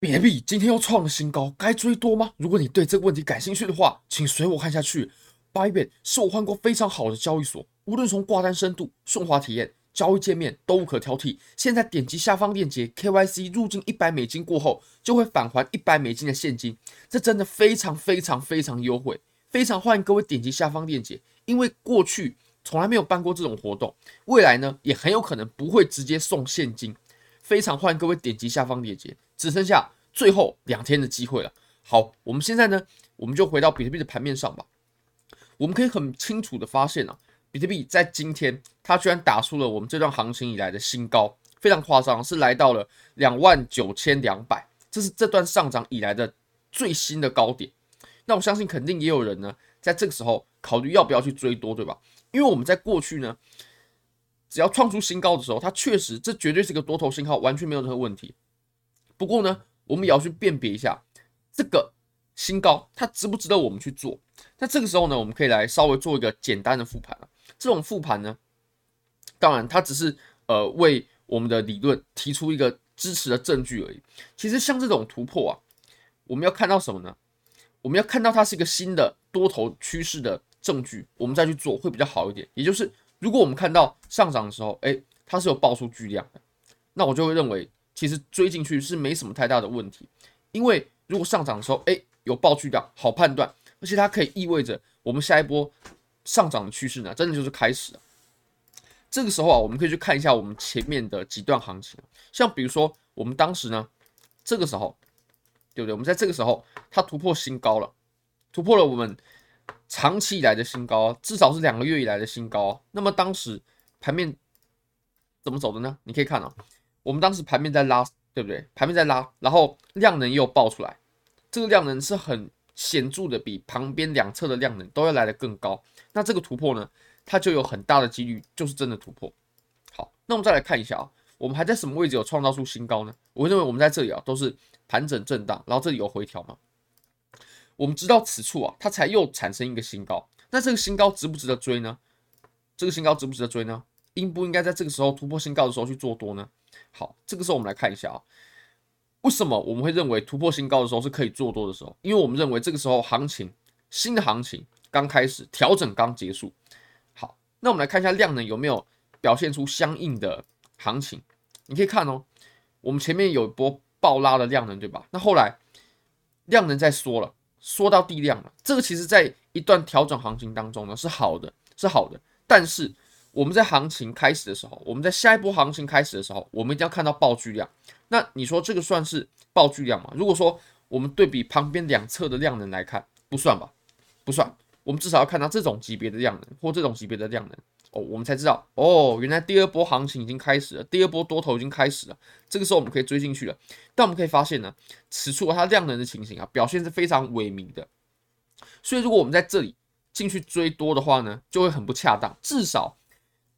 别币今天又创了新高，该追多吗？如果你对这个问题感兴趣的话，请随我看下去。Bybit 是我换过非常好的交易所，无论从挂单深度、顺滑体验、交易界面都无可挑剔。现在点击下方链接，KYC 入金一百美金过后，就会返还一百美金的现金，这真的非常非常非常优惠，非常欢迎各位点击下方链接，因为过去从来没有办过这种活动，未来呢也很有可能不会直接送现金。非常欢迎各位点击下方链接，只剩下最后两天的机会了。好，我们现在呢，我们就回到比特币的盘面上吧。我们可以很清楚的发现啊，比特币在今天它居然打出了我们这段行情以来的新高，非常夸张，是来到了两万九千两百，这是这段上涨以来的最新的高点。那我相信肯定也有人呢，在这个时候考虑要不要去追多，对吧？因为我们在过去呢。只要创出新高的时候，它确实这绝对是个多头信号，完全没有任何问题。不过呢，我们也要去辨别一下这个新高它值不值得我们去做。那这个时候呢，我们可以来稍微做一个简单的复盘。这种复盘呢，当然它只是呃为我们的理论提出一个支持的证据而已。其实像这种突破啊，我们要看到什么呢？我们要看到它是一个新的多头趋势的证据，我们再去做会比较好一点。也就是。如果我们看到上涨的时候，诶，它是有爆出巨量的，那我就会认为其实追进去是没什么太大的问题，因为如果上涨的时候，诶，有爆巨量，好判断，而且它可以意味着我们下一波上涨的趋势呢，真的就是开始了。这个时候啊，我们可以去看一下我们前面的几段行情，像比如说我们当时呢，这个时候，对不对？我们在这个时候它突破新高了，突破了我们。长期以来的新高，至少是两个月以来的新高。那么当时盘面怎么走的呢？你可以看啊，我们当时盘面在拉，对不对？盘面在拉，然后量能又爆出来，这个量能是很显著的，比旁边两侧的量能都要来得更高。那这个突破呢，它就有很大的几率就是真的突破。好，那我们再来看一下啊，我们还在什么位置有创造出新高呢？我认为我们在这里啊都是盘整震荡，然后这里有回调嘛。我们知道此处啊，它才又产生一个新高。那这个新高值不值得追呢？这个新高值不值得追呢？应不应该在这个时候突破新高的时候去做多呢？好，这个时候我们来看一下啊，为什么我们会认为突破新高的时候是可以做多的时候？因为我们认为这个时候行情新的行情刚开始，调整刚结束。好，那我们来看一下量能有没有表现出相应的行情？你可以看哦，我们前面有一波爆拉的量能，对吧？那后来量能在缩了。说到地量了，这个其实在一段调整行情当中呢是好的，是好的。但是我们在行情开始的时候，我们在下一波行情开始的时候，我们一定要看到爆巨量。那你说这个算是爆巨量吗？如果说我们对比旁边两侧的量能来看，不算吧？不算。我们至少要看到这种级别的量能或这种级别的量能。哦，我们才知道哦，原来第二波行情已经开始了，第二波多头已经开始了。这个时候我们可以追进去了。但我们可以发现呢，此处它量能的情形啊，表现是非常萎靡的。所以如果我们在这里进去追多的话呢，就会很不恰当。至少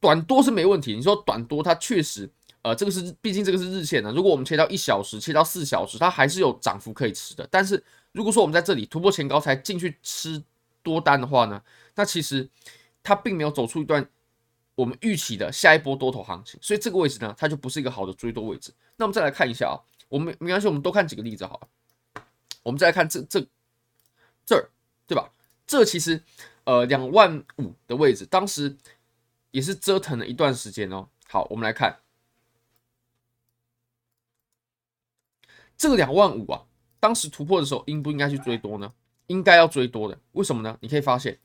短多是没问题。你说短多，它确实，呃，这个是毕竟这个是日线的。如果我们切到一小时，切到四小时，它还是有涨幅可以吃的。但是如果说我们在这里突破前高才进去吃多单的话呢，那其实它并没有走出一段。我们预期的下一波多头行情，所以这个位置呢，它就不是一个好的追多位置。那我们再来看一下啊，我们没关系，我们多看几个例子好了。我们再来看这这这儿，对吧？这其实呃两万五的位置，当时也是折腾了一段时间哦。好，我们来看这个两万五啊，当时突破的时候，应不应该去追多呢？应该要追多的，为什么呢？你可以发现。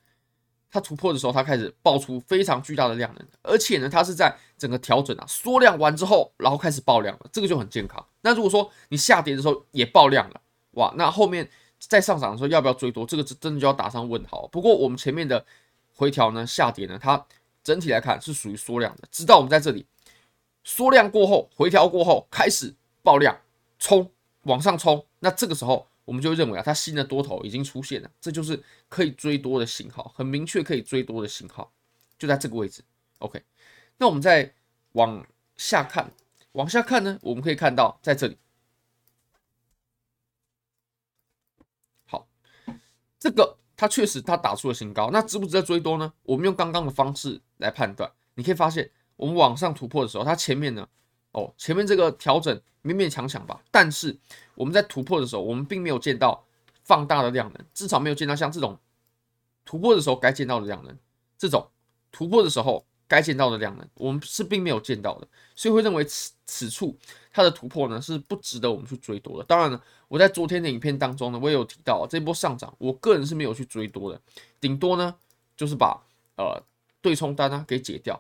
它突破的时候，它开始爆出非常巨大的量能，而且呢，它是在整个调整啊缩量完之后，然后开始爆量了，这个就很健康。那如果说你下跌的时候也爆量了，哇，那后面再上涨的时候要不要追多？这个真的就要打上问号。不过我们前面的回调呢，下跌呢，它整体来看是属于缩量的，直到我们在这里缩量过后，回调过后开始爆量冲往上冲，那这个时候。我们就认为啊，它新的多头已经出现了，这就是可以追多的信号，很明确可以追多的信号，就在这个位置。OK，那我们再往下看，往下看呢，我们可以看到在这里，好，这个它确实它打出了新高，那值不值得追多呢？我们用刚刚的方式来判断，你可以发现，我们往上突破的时候，它前面呢哦，前面这个调整勉勉强强吧，但是我们在突破的时候，我们并没有见到放大的量能，至少没有见到像这种突破的时候该见到的量能，这种突破的时候该见到的量能，我们是并没有见到的，所以会认为此此处它的突破呢是不值得我们去追多的。当然呢，我在昨天的影片当中呢，我也有提到这波上涨，我个人是没有去追多的，顶多呢就是把呃对冲单啊给解掉。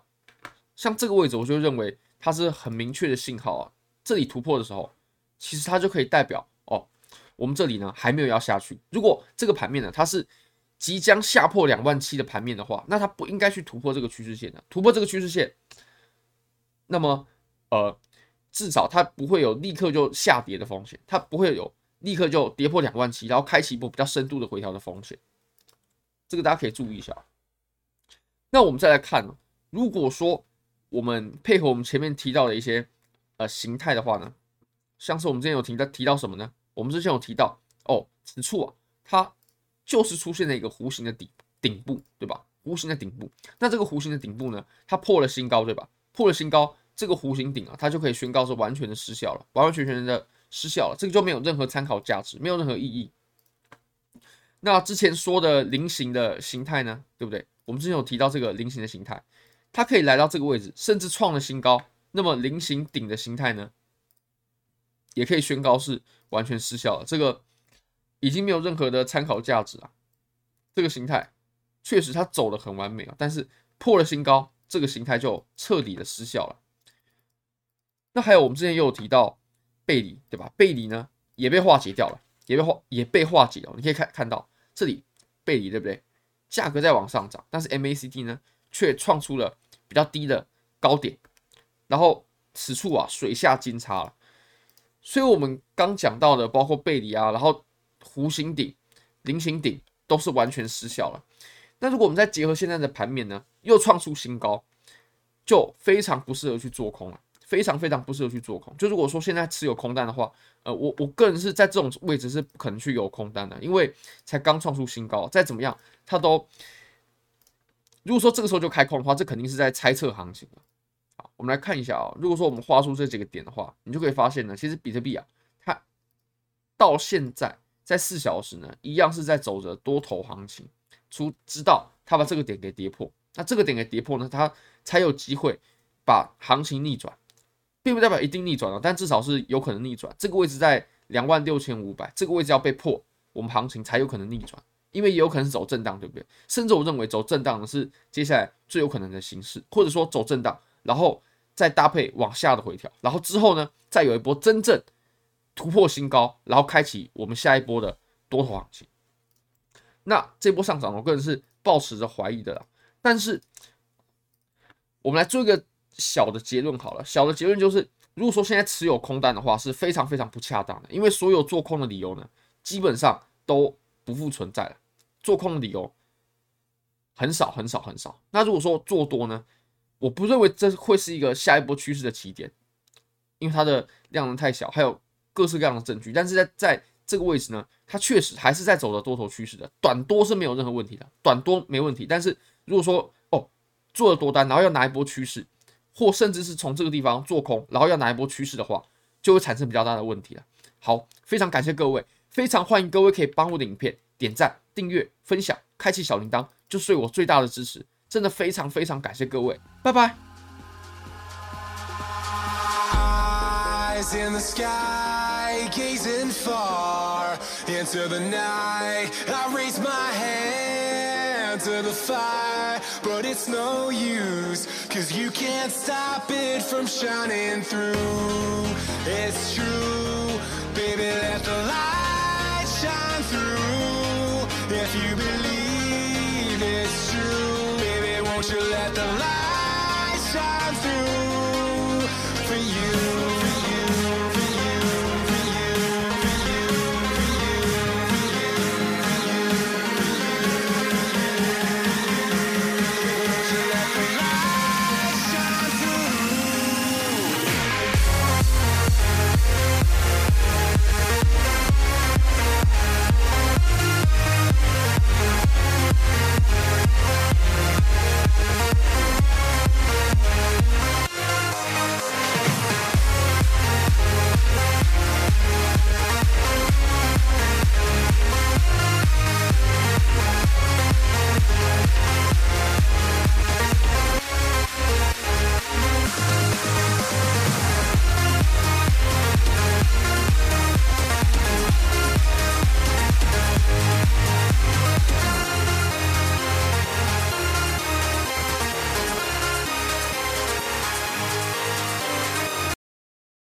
像这个位置，我就认为它是很明确的信号啊。这里突破的时候，其实它就可以代表哦，我们这里呢还没有要下去。如果这个盘面呢，它是即将下破两万七的盘面的话，那它不应该去突破这个趋势线的。突破这个趋势线，那么呃，至少它不会有立刻就下跌的风险，它不会有立刻就跌破两万七，然后开启一波比较深度的回调的风险。这个大家可以注意一下。那我们再来看，如果说我们配合我们前面提到的一些呃形态的话呢，像是我们之前有提到提到什么呢？我们之前有提到哦，此处啊，它就是出现了一个弧形的底顶部，对吧？弧形的顶部，那这个弧形的顶部呢，它破了新高，对吧？破了新高，这个弧形顶啊，它就可以宣告是完全的失效了，完完全全的失效了，这个就没有任何参考价值，没有任何意义。那之前说的菱形的形态呢，对不对？我们之前有提到这个菱形的形态。它可以来到这个位置，甚至创了新高。那么菱形顶的形态呢，也可以宣告是完全失效了。这个已经没有任何的参考价值了。这个形态确实它走得很完美啊，但是破了新高，这个形态就彻底的失效了。那还有我们之前也有提到背离，对吧？背离呢也被化解掉了，也被化也被化解了。你可以看看到这里背离，对不对？价格在往上涨，但是 MACD 呢却创出了。比较低的高点，然后此处啊水下金叉了，所以我们刚讲到的包括背离啊，然后弧形顶、菱形顶都是完全失效了。那如果我们再结合现在的盘面呢，又创出新高，就非常不适合去做空了，非常非常不适合去做空。就如果说现在持有空单的话，呃，我我个人是在这种位置是不可能去有空单的，因为才刚创出新高，再怎么样它都。如果说这个时候就开空的话，这肯定是在猜测行情了。好，我们来看一下啊、如果说我们画出这几个点的话，你就可以发现呢，其实比特币啊，它到现在在四小时呢，一样是在走着多头行情。除知道它把这个点给跌破，那这个点给跌破呢，它才有机会把行情逆转，并不代表一定逆转了，但至少是有可能逆转。这个位置在两万六千五百，这个位置要被破，我们行情才有可能逆转。因为也有可能是走震荡，对不对？甚至我认为走震荡的是接下来最有可能的形式，或者说走震荡，然后再搭配往下的回调，然后之后呢，再有一波真正突破新高，然后开启我们下一波的多头行情。那这波上涨，我个人是抱持着怀疑的啦。但是我们来做一个小的结论好了，小的结论就是，如果说现在持有空单的话，是非常非常不恰当的，因为所有做空的理由呢，基本上都不复存在了。做空的理由很少很少很少。那如果说做多呢？我不认为这会是一个下一波趋势的起点，因为它的量能太小，还有各式各样的证据。但是在在这个位置呢，它确实还是在走的多头趋势的，短多是没有任何问题的，短多没问题。但是如果说哦做了多单，然后要拿一波趋势，或甚至是从这个地方做空，然后要拿一波趋势的话，就会产生比较大的问题了。好，非常感谢各位，非常欢迎各位可以帮我的影片点赞、订阅、分享、开启小铃铛，就是对我最大的支持。真的非常非常感谢各位，拜拜。In the sky, gazing far into the night, I raise my hand. to the fire, but it's no use, cause you can't stop it from shining through. It's true, baby, let the light shine through. If you believe it's true, baby, won't you let the light shine through?